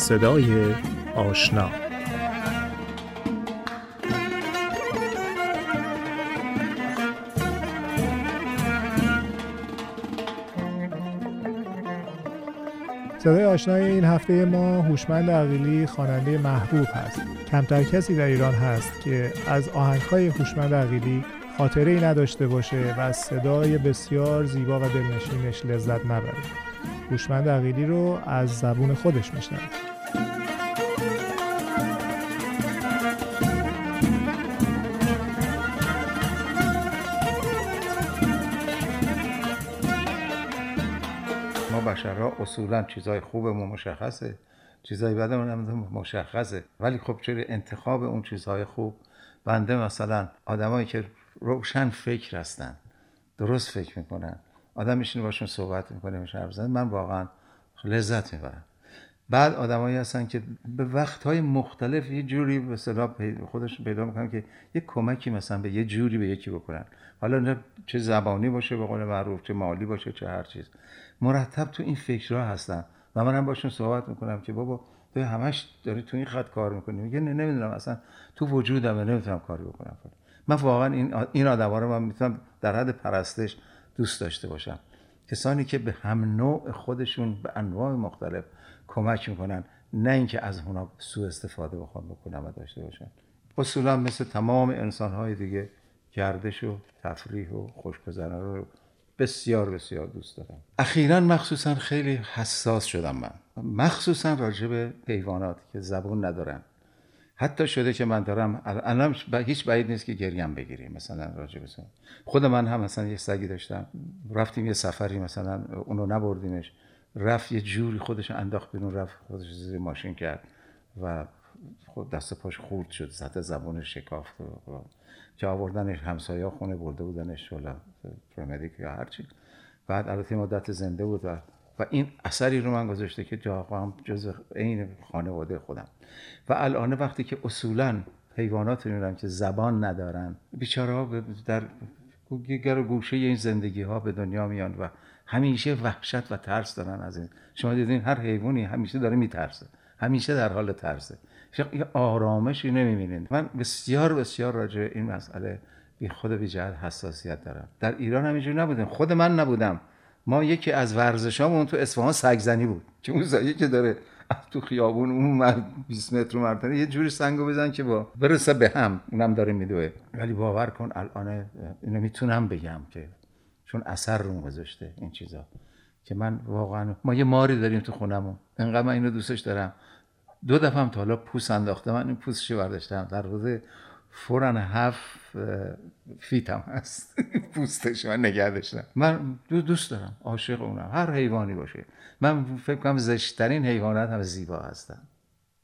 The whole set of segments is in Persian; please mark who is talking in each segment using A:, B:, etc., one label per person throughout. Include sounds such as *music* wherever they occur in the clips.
A: صدای آشنا. صدای آشنای این هفته ما هوشمند عقیلی خواننده محبوب هست. کمتر کسی در ایران هست که از آهنگهای هوشمند عقیلی خاطره ای نداشته باشه و از صدای بسیار زیبا و دلنشینش لذت نبره. هوشمند عقیلی رو از زبون خودش میشنوید
B: ما بشرها اصولا چیزای خوبمون مشخصه. چیزای بدمون هم مشخصه. ولی خب چرا انتخاب اون چیزهای خوب؟ بنده مثلا آدمایی که روشن فکر هستن درست فکر می‌کنن. آدم میشینه باشون صحبت می‌کنه میشه حرف من واقعا لذت می‌برم. بعد آدمایی هستن که به وقتهای مختلف یه جوری به اصطلاح خودش پیدا می‌کنن که یه کمکی مثلا به یه جوری به یکی بکنن. حالا چه زبانی باشه به قول معروف چه مالی باشه چه هر چیز. مرتب تو این فکرها هستن و منم باشون صحبت می‌کنم که بابا تو همش داری تو این خط کار می‌کنی. میگه نه نمی‌دونم اصلا تو وجودم نمی‌تونم کاری بکنم. من واقعا این این آدما رو من می‌تونم در حد پرستش دوست داشته باشم کسانی که به هم نوع خودشون به انواع مختلف کمک می‌کنن نه اینکه از اونا سوء استفاده بخوام بکنم و داشته باشن. اصولا مثل تمام انسانهای دیگه گردش و تفریح و خوشگذران رو بسیار بسیار دوست دارم. اخیرا مخصوصا خیلی حساس شدم من. مخصوصا راجع به حیوانات که زبون ندارن. حتی شده که من دارم الان هیچ بعید نیست که گریم بگیریم مثلا راجع خود من هم مثلا یه سگی داشتم رفتیم یه سفری مثلا اونو نبردیمش. رفت یه جوری خودش انداخت بیرون رفت خودش زیر ماشین کرد و خود دست پاش خورد شد سطح زبون شکافت که آوردنش همسایه خونه برده بودنش شلا پرمدیک یا هرچی بعد البته مدت زنده بود و, و این اثری رو من گذاشته که جا هم جز عین خانواده خودم. و الان وقتی که اصولا حیوانات می‌بینم که زبان ندارن بیچاره ها در گر گوشه این زندگی ها به دنیا میان و همیشه وحشت و ترس دارن از این. شما دیدین هر حیوانی همیشه داره میترسه همیشه در حال ترسه. یه آرامشی نمی‌بینین. من بسیار بسیار راجع این مسئله بی خود بی جهت حساسیت دارم. در ایران همینجوری نبودم خود من نبودم. ما یکی از ورزشامون تو اصفهان سگزنی بود. که اون زایی که داره تو خیابون اون 20 متر مرتبه یه جوری سنگو بزن که با برسه به هم. اونم داره میدوه. ولی باور کن الان اینو می‌تونم بگم که چون اثر رو گذاشته این چیزا. که من واقعا ما یه ماری داریم تو خونمون. انقدر من اینو دوستش دارم. دو دفعه هم تا حالا پوس انداخته من این پوسشو برداشتم. در روز فورن هفت فیت هم هست. *laughs* پوستش من نگه داشتم. من دوست دارم. عاشق اونم. هر حیوانی باشه. من فکر کنم زشترین حیوانات هم زیبا هستن.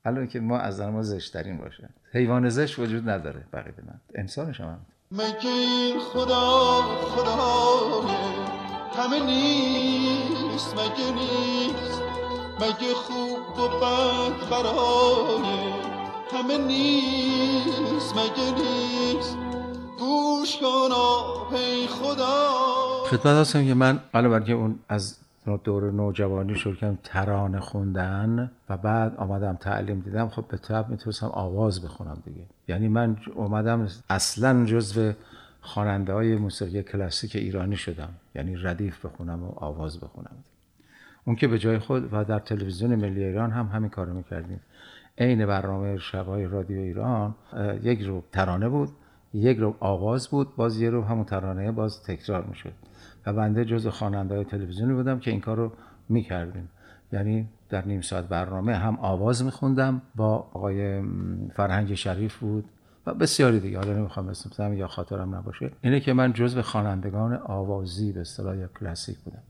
B: حالا که ما از ما زشترین باشه. حیوان زشت وجود نداره بقیه من. انسانش هم.
C: مگه خدا خدا همه نیست. مگه نیست. مگه خوب و بد برای همه نیست. مگه نیست. گوش کن ای خدا.
B: خدمت هستم که من علاوه بر اون از دور نوجوانی شروع کردم ترانه خوندن و بعد آمدم تعلیم دیدم خب به طب می‌تونستم آواز بخونم دیگه. یعنی من اومدم اصلا جزو خواننده های موسیقی کلاسیک ایرانی شدم. یعنی ردیف بخونم و آواز بخونم. اون که به جای خود و در تلویزیون ملی ایران هم همین کارو می‌کردیم. عین برنامه شبهای رادیو ایران یک رو ترانه بود. یک رو آواز بود باز یه رو همون ترانه باز تکرار می‌شد. و بنده جز خواننده های تلویزیونی بودم که این کار رو می‌کردیم. یعنی در نیم ساعت برنامه هم آواز میخوندم با آقای فرهنگ شریف بود و بسیاری دیگه. حالا نمی‌خوام اسم یا خاطرم نباشه. اینه که من جزو خوانندگان آوازی به اصطلاح یا کلاسیک بودم.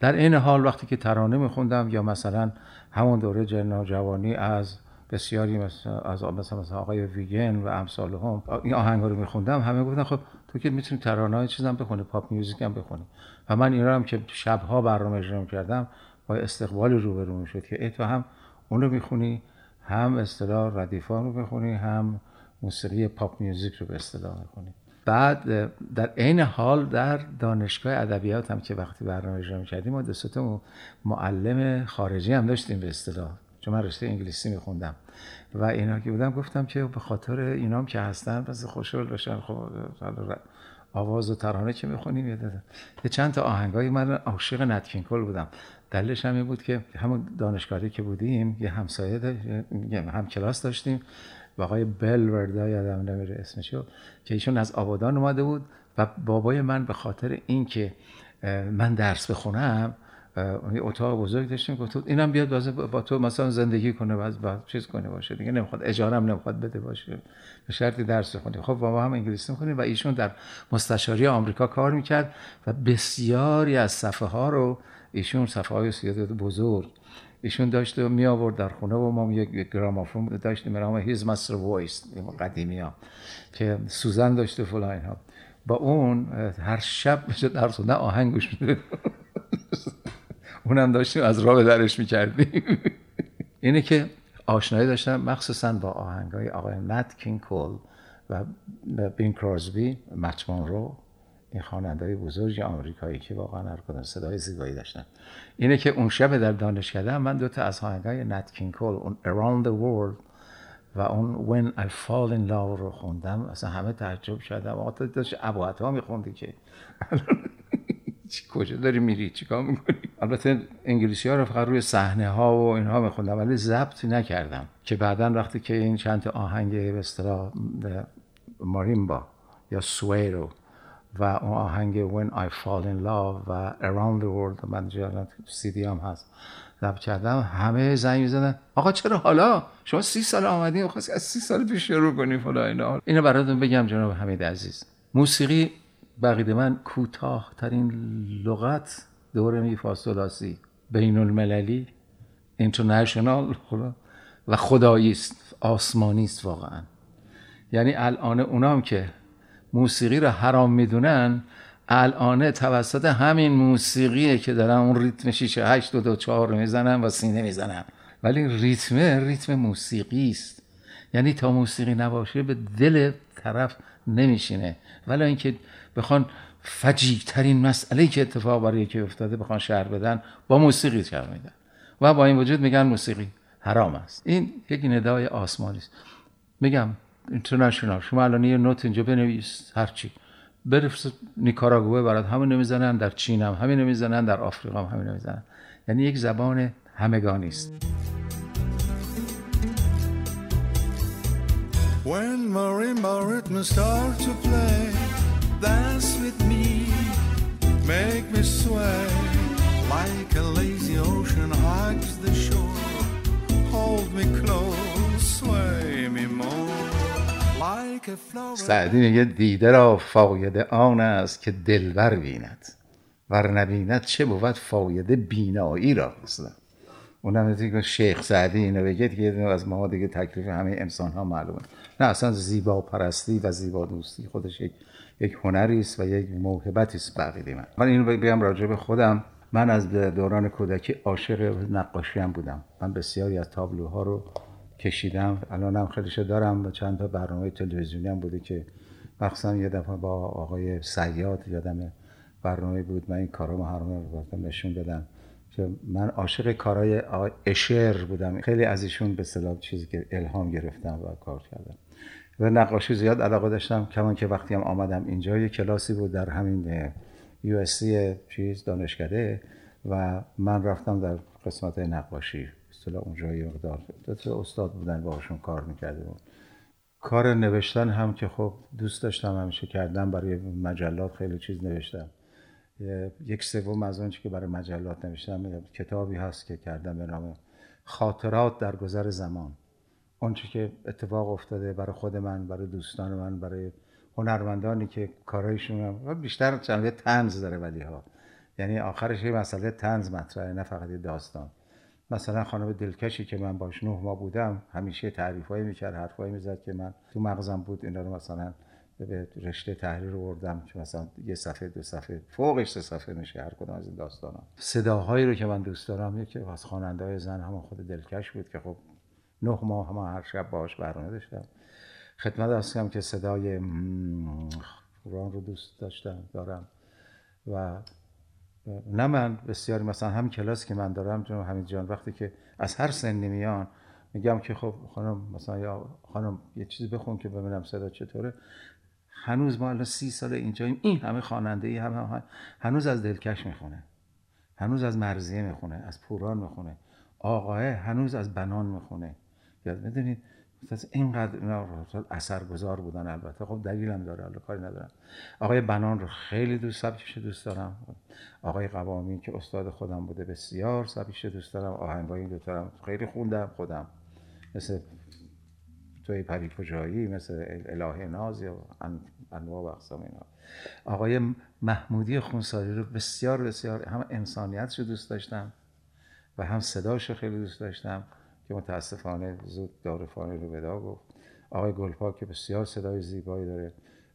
B: در این حال وقتی که ترانه میخوندم یا مثلا همون دوره جنا جوانی از بسیاری مثل از مثلا, مثلا آقای ویگن و امثال هم این آهنگ رو میخوندم. همه گفتن خب تو که می‌تونی ترانه های چیزم بخونی پاپ میوزیک هم بخونی. و من این هم که شبها برنامه اجرا کردم با استقبال روبرو می‌شد که ای تو هم اون رو می‌خونی هم اصطلاح ردیفان رو بخونی هم موسیقی پاپ میوزیک رو به اصطلاح می‌خونی. بعد در عین حال در دانشگاه ادبیات هم که وقتی برنامه اجرا می‌کردیم ما دو معلم خارجی هم داشتیم به اصطلاح. چون من رشته انگلیسی میخوندم. و اینا که بودم گفتم که به خاطر اینام که هستن پس خوشحال باشن خب آواز و ترانه که می‌خونیم؟ یه چند تا آهنگای من عاشق نتکینکل بودم. دلیلش هم این بود که همون دانشگاهی که بودیم یه همسایه هم کلاس داشتیم. و آقای بل وردا یادم نمیره اسمشو که ایشون از آبادان اومده بود. و بابای من به خاطر اینکه من درس بخونم یه اتاق بزرگ داشتیم گفت اینم بیاد با تو مثلا زندگی کنه و بعد چیز کنه باشه. دیگه نمی‌خواد اجاره هم نمی‌خواد بده باشه. به شرطی درس بخونی خب بابا هم انگلیسی می‌خونیم و ایشون در مستشاری آمریکا کار می‌کرد و بسیاری از صفحه ها رو ایشون صفحه های سیادت بزرگ ایشون داشت می آورد در خونه و ما یک گرامافون داشتیم به نام His Master's Voice قدیمی ها که سوزن داشته فلان ها با اون هر شب میشه در نه آهنگ گوش اونم داشتیم از راه درش می‌کردیم. *laughs* اینه که آشنایی داشتم مخصوصا با آهنگ های آقای مت کینگ کول و بین کراسبی مچمان رو این خواننده بزرگ آمریکایی که واقعا هر کدوم صدای زیبایی داشتن. اینه که اون شب در دانشکده من دو تا از های نت کینگ کول اون Around the World و اون When I Fall in Love رو خوندم. اصلا همه تعجب شدم آقا داشت ها میخوندی که. کجا داری میری؟ چیکار می‌کنی؟ البته انگلیسی ها رو فقط روی صحنه ها و اینها میخوندم ولی ضبط نکردم. که بعدا وقتی که این چند آهنگ به ماریمبا یا سویرو و اون آهنگ When I Fall in Love و Around the World من سی دی هم هست ضبط کردم. همه زنگ می‌زدن. آقا چرا حالا؟ شما سی سال آمدین خواستی از سی سال پیش شروع کنی فلا اینا. اینو براتون بگم جناب حمید عزیز. موسیقی بقید من کوتاه ترین لغت دور می فاصلاسی بین المللی اینترنشنال و خدایی است آسمانی است واقعا. یعنی الان اونام که موسیقی رو حرام می‌دونن الان توسط همین موسیقیه که دارن اون ریتم 6 8 دو دو 4 رو می‌زنن و سینه می‌زنن. ولی ریتم ریتم موسیقی است. یعنی تا موسیقی نباشه به دل طرف نمیشینه. ولی اینکه بخوان فجیع ترین مسئله که اتفاق برای که افتاده بخوان شهر بدن با موسیقی شهر میدن و با این وجود میگن موسیقی حرام است. این یک ندای آسمانی است. میگم اینترنشنال. شما الان یه نوت اینجا بنویس هرچی برفت نیکاراگوه برات. همین نمی‌زنن در چین هم همین نمی‌زنن در آفریقا هم همین نمی‌زنن یعنی یک زبان همگانی است. When marimba start to play Dance with me. Make me sway Like a lazy ocean hugs the shore. Hold me close Sway me more سعدی میگه دیده را فایده آن است که دلبر بیند ور نبیند چه بود فایده بینایی را مثلا اونم دیگه شیخ سعدی اینو بگه دیگه از ما دیگه تکلیف همه انسان ها معلومه. نه اصلا زیبا پرستی و زیبا دوستی خودش یک یک هنری است و یک موهبتی است بقیده من من اینو بگم راجع به خودم. من از دوران کودکی عاشق نقاشی هم بودم. من بسیاری از تابلوها رو کشیدم. الانم خیلیشو دارم و چند تا برنامه تلویزیونی هم بوده که مخصوصا یه دفعه با آقای سیاد یادم برنامه بود. من این کارا رو نشون بدم که من عاشق کارهای اشر بودم. خیلی از ایشون به صلاح چیزی که الهام گرفتم و کار کردم. و نقاشی زیاد علاقه داشتم کمان که وقتی هم آمدم اینجا یه کلاسی بود در همین یو چیز دانشکده و من رفتم در قسمت نقاشی. اصطلاح اونجا یه مقدار استاد بودن باشون کار می‌کرده بود کار نوشتن هم که خب دوست داشتم همیشه کردم برای مجلات خیلی چیز نوشتم. یک سوم از آنچه که برای مجلات نوشتم کتابی هست که کردم به نام خاطرات در گذر زمان. آنچه که اتفاق افتاده برای خود من برای دوستان من برای هنرمندانی که کارایشون هم بیشتر چند تنز داره ولی ها یعنی آخرش یه مسئله تنز مطرحه نه فقط داستان. مثلا خانم دلکشی که من باش نه ما بودم همیشه تعریفایی می‌کرد حرفایی می‌زد که من تو مغزم بود اینا رو مثلا به رشته تحریر بردم که مثلا یه صفحه دو صفحه فوقش سه صفحه میشه هر کدوم از این داستانا. صداهایی رو که من دوست دارم یکی از خواننده های زن همون خود دلکش بود که خب نه ماه هم هر شب باهاش برنامه داشتم. خدمت هستم که صدای قرآن رو دوست داشتم دارم. و نه من بسیاری مثلا همین کلاس که من دارم جناب حمید جان وقتی که از هر سنی میان میگم که خب خانم مثلا یا خانم یه چیزی بخون که ببینم صدا چطوره. هنوز ما الان سی سال اینجاییم. این همه خواننده ای همه هنوز از دلکش می‌خونه. هنوز از مرزیه می‌خونه از پوران می‌خونه. آقاه هنوز از بنان می‌خونه. یاد می‌دونید اینقدر اینا اثرگذار بودن البته. خب دلیلم داره حالا کاری ندارم. آقای بنان رو خیلی دوست سبکش دوست دارم. آقای قوامی که استاد خودم بوده بسیار سبکش دوست دارم. آهنگای این دو خیلی خوندم خودم. مثل توی پری کجایی مثل اله ناز یا انواع و اقسام اینا. آقای محمودی خونساری رو بسیار بسیار هم انسانیتش رو دوست داشتم و هم صداش رو خیلی دوست داشتم. که متاسفانه زود دارفانه رو ودا گفت. آقای گلپاک که بسیار صدای زیبایی داره.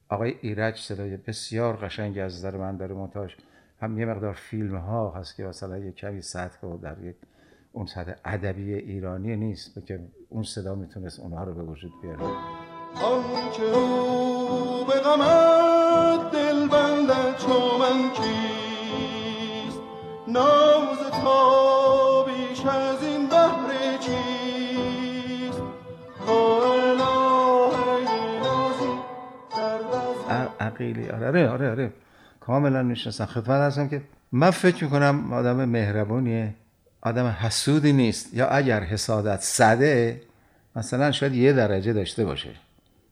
B: آقای ایرج صدای بسیار قشنگی از نظر من داره منتاش هم یه مقدار فیلم ها هست که مثلا یه کمی سطح و در یک اون سطح ادبی ایرانی نیست که اون صدا می‌تونست اونها رو به وجود بیاره.
C: آنکه او به غمت دل بندد چو من کیست؟ ناز تا
B: عقیلی آره آره آره, آره. کاملا می‌شناسم. خدمت هستم که من فکر می‌کنم آدم مهربونیه آدم حسودی نیست. یا اگر حسادت صده مثلا شاید یه درجه داشته باشه.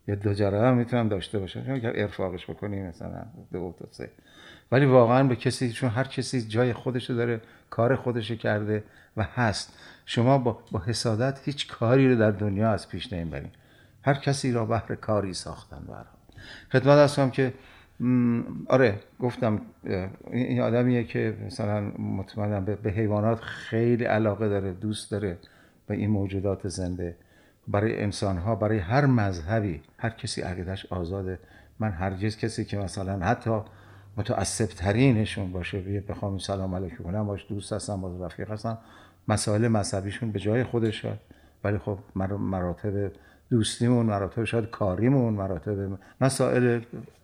B: یا دو جرقه هم می‌تونم داشته باشه اگر ارفاقش بکنی مثلا دو تا سه. ولی واقعا به کسی چون هر کسی جای خودشو داره کار خودشو کرده و هست. شما با, با حسادت هیچ کاری رو در دنیا از پیش نمی‌برین هر کسی را بهر کاری ساختن برها. خدمت هستم که آره گفتم این آدمیه که مثلا مطمئنم به حیوانات خیلی علاقه داره دوست داره به این موجودات زنده. برای انسان ها برای هر مذهبی هر کسی عقیدش آزاده. من هرگز کسی که مثلا حتی متعصب ترینشون باشه بخوام سلام علیکم کنم باش دوست هستم باز رفیق هستم مسائل مذهبیشون به جای خودش ولی خب مراتب دوستیمون مراتب شاید کاریمون مراتب مسائل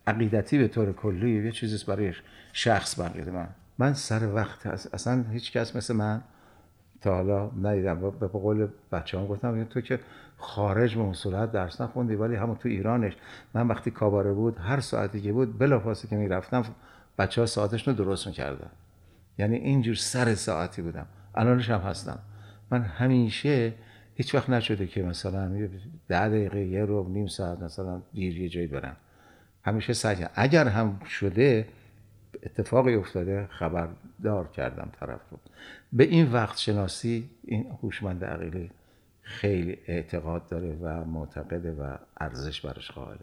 B: عقیدتی به طور کلی یه چیزیست برای شخص بقیده من. من سر وقت اصلا هیچ کس مثل من تا حالا ندیدم. به قول بچه هم گفتم تو که خارج به صورت درس نخوندی ولی همون تو ایرانش. من وقتی کاباره بود هر ساعتی که بود بلافاصله که می‌رفتم بچه ها ساعتشون رو درست می‌کردن. یعنی اینجور سر ساعتی بودم. الانش هم هستم. من همیشه هیچ وقت نشده که مثلا ده دقیقه یه رو نیم ساعت مثلا دیر یه جایی برم همیشه سعی اگر هم شده اتفاقی افتاده خبردار کردم طرف رو. به این وقت شناسی این هوشمند عقیلی خیلی اعتقاد داره و معتقده و ارزش برش قائله.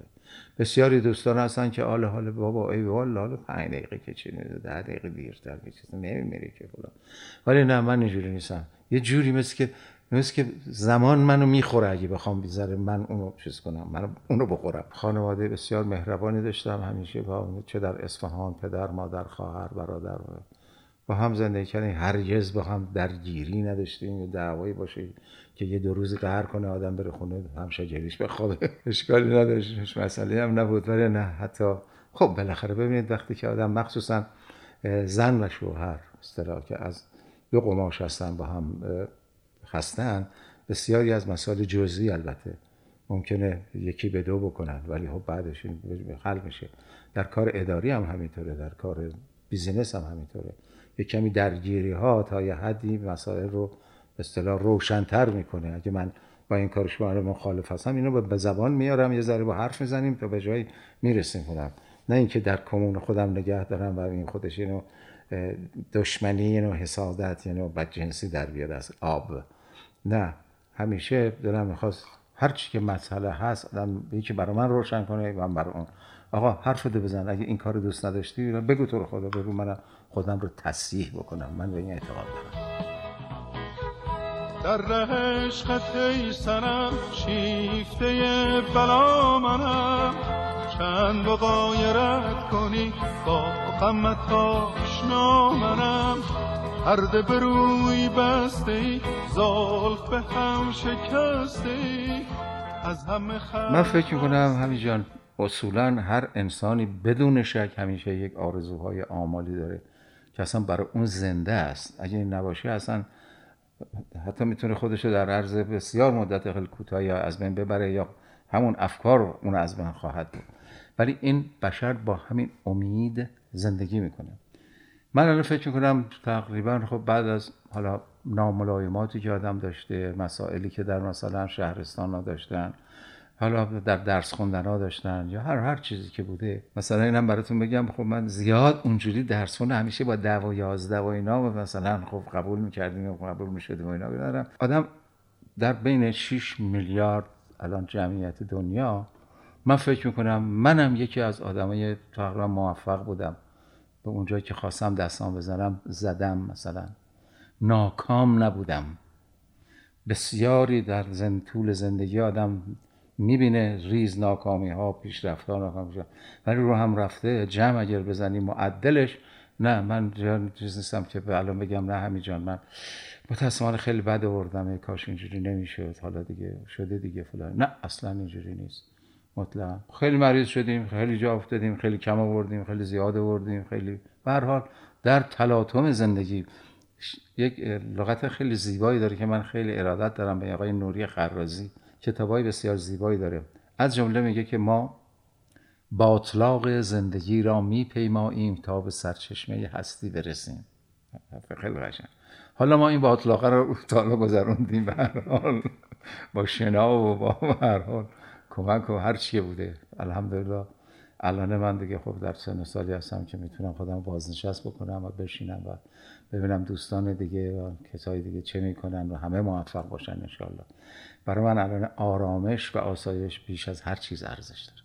B: بسیاری دوستان هستن که آل حال بابا ای والا حالا پنج دقیقه که چی ده دقیقه دیرتر که چیز نمیمیری که فلان. ولی نه من اینجوری نیستم. یه جوری مثل که مثل که زمان منو می‌خوره اگه بخوام بیزاره من اونو چیز کنم من اونو بخورم. خانواده بسیار مهربانی داشتم همیشه با چه در اصفهان پدر مادر خواهر برادر با هم زندگی کردیم. هرگز با هم درگیری نداشتیم. یا دعوایی باشه که یه دو روز قهر کنه آدم بره خونه هم به بخوابه اشکالی نداشت مسئله هم نبود ولی نه حتی خب بالاخره ببینید وقتی که آدم مخصوصا زن و شوهر اصطلاح که از دو قماش هستن با هم هستن بسیاری از مسائل جزئی البته. ممکنه یکی به دو بکنن ولی خب بعدش این حل میشه. در کار اداری هم همینطوره در کار بیزینس هم همینطوره. یه کمی درگیری ها تا یه حدی مسائل رو به اصطلاح روشنتر می‌کنه. اگه من با این کار شما رو مخالف هستم اینو به زبان میارم یه ذره با حرف می‌زنیم تا به جایی می‌رسیم خودم نه اینکه در کمون خودم نگه دارم و این خودش اینو دشمنی اینو حسادت اینو بدجنسی در بیاد از آب. نه همیشه دلم می‌خواست هر چی که مسئله هست آدم یکی برای من روشن کنه من برای اون. آقا حرف ده بزن اگه این کار دوست نداشتی بگو تو رو خدا بگو من خودم رو تصحیح بکنم. من به این اعتقاد دارم.
C: در رهش خطه سنم شیفته بلا منم. چند بقایرت کنی با غمت آشنا منم. پرده بروی بسته ای به هم شکسته از همه
B: من فکر می‌کنم همین جان اصولا هر انسانی بدون شک همیشه یک آرزوهای آمالی داره که اصلا برای اون زنده است. اگه این نباشه اصلا حتی می‌تونه خودش رو در عرض بسیار مدت خیلی کوتاهی از بین ببره یا همون افکار اون از بین خواهد بود. ولی این بشر با همین امید زندگی می‌کنه. من الان فکر می‌کنم تقریبا خب بعد از حالا ناملایماتی که آدم داشته مسائلی که در مثلا شهرستان ها داشتن حالا در درس خوندن ها داشتن یا هر هر چیزی که بوده. مثلا اینم براتون بگم خب من زیاد اونجوری درس خونه همیشه با دو و یازده و اینا و مثلا خب قبول می‌کردیم و قبول می‌شدیم و اینا بدارم آدم در بین 6 میلیارد الان جمعیت دنیا من فکر می‌کنم منم یکی از آدمای تقریبا موفق بودم. به اونجایی که خواستم دستان بزنم زدم مثلا ناکام نبودم. بسیاری در زن طول زندگی آدم می‌بینه ریز ناکامی ها پیشرفت ها ها ولی رو هم رفته جمع اگر بزنی معدلش. نه من چیز نیستم که به الان بگم نه همین جان من متاسفانه خیلی بد آوردم. کاش اینجوری نمی‌شد. حالا دیگه شده دیگه فلان. نه اصلا اینجوری نیست. مطلقا. خیلی مریض شدیم خیلی جا افتادیم خیلی کم آوردیم خیلی زیاد آوردیم خیلی. به حال در تلاطم زندگی یک لغت خیلی زیبایی داره که من خیلی ارادت دارم به آقای نوری خرازی. کتابای بسیار زیبایی داره. از جمله میگه که ما با اطلاق زندگی را میپیماییم تا به سرچشمه هستی برسیم. خیلی قشنگ. حالا ما این با اطلاقه رو *laughs* تا گذروندیم به حال. با شنا و با هر حال. کمک و هر چیه بوده. الحمدلله. الان من دیگه خب در سن سالی هستم که می‌تونم خودم بازنشست بکنم و بشینم و ببینم دوستان دیگه و کسای دیگه چه می‌کنن و همه موفق باشن انشالله برای من الان آرامش و آسایش بیش از هر چیز ارزش داره.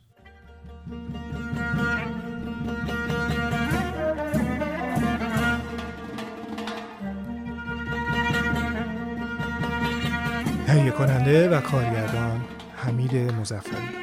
A: تهیه کننده و کارگردان حمید مزفری